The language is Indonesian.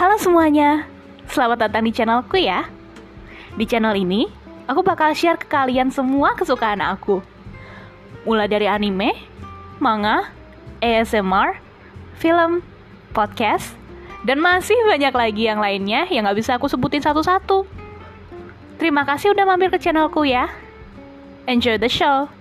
Halo semuanya, selamat datang di channelku ya. Di channel ini, aku bakal share ke kalian semua kesukaan aku. Mulai dari anime, manga, ASMR, film, podcast, dan masih banyak lagi yang lainnya yang gak bisa aku sebutin satu-satu. Terima kasih udah mampir ke channelku ya. Enjoy the show.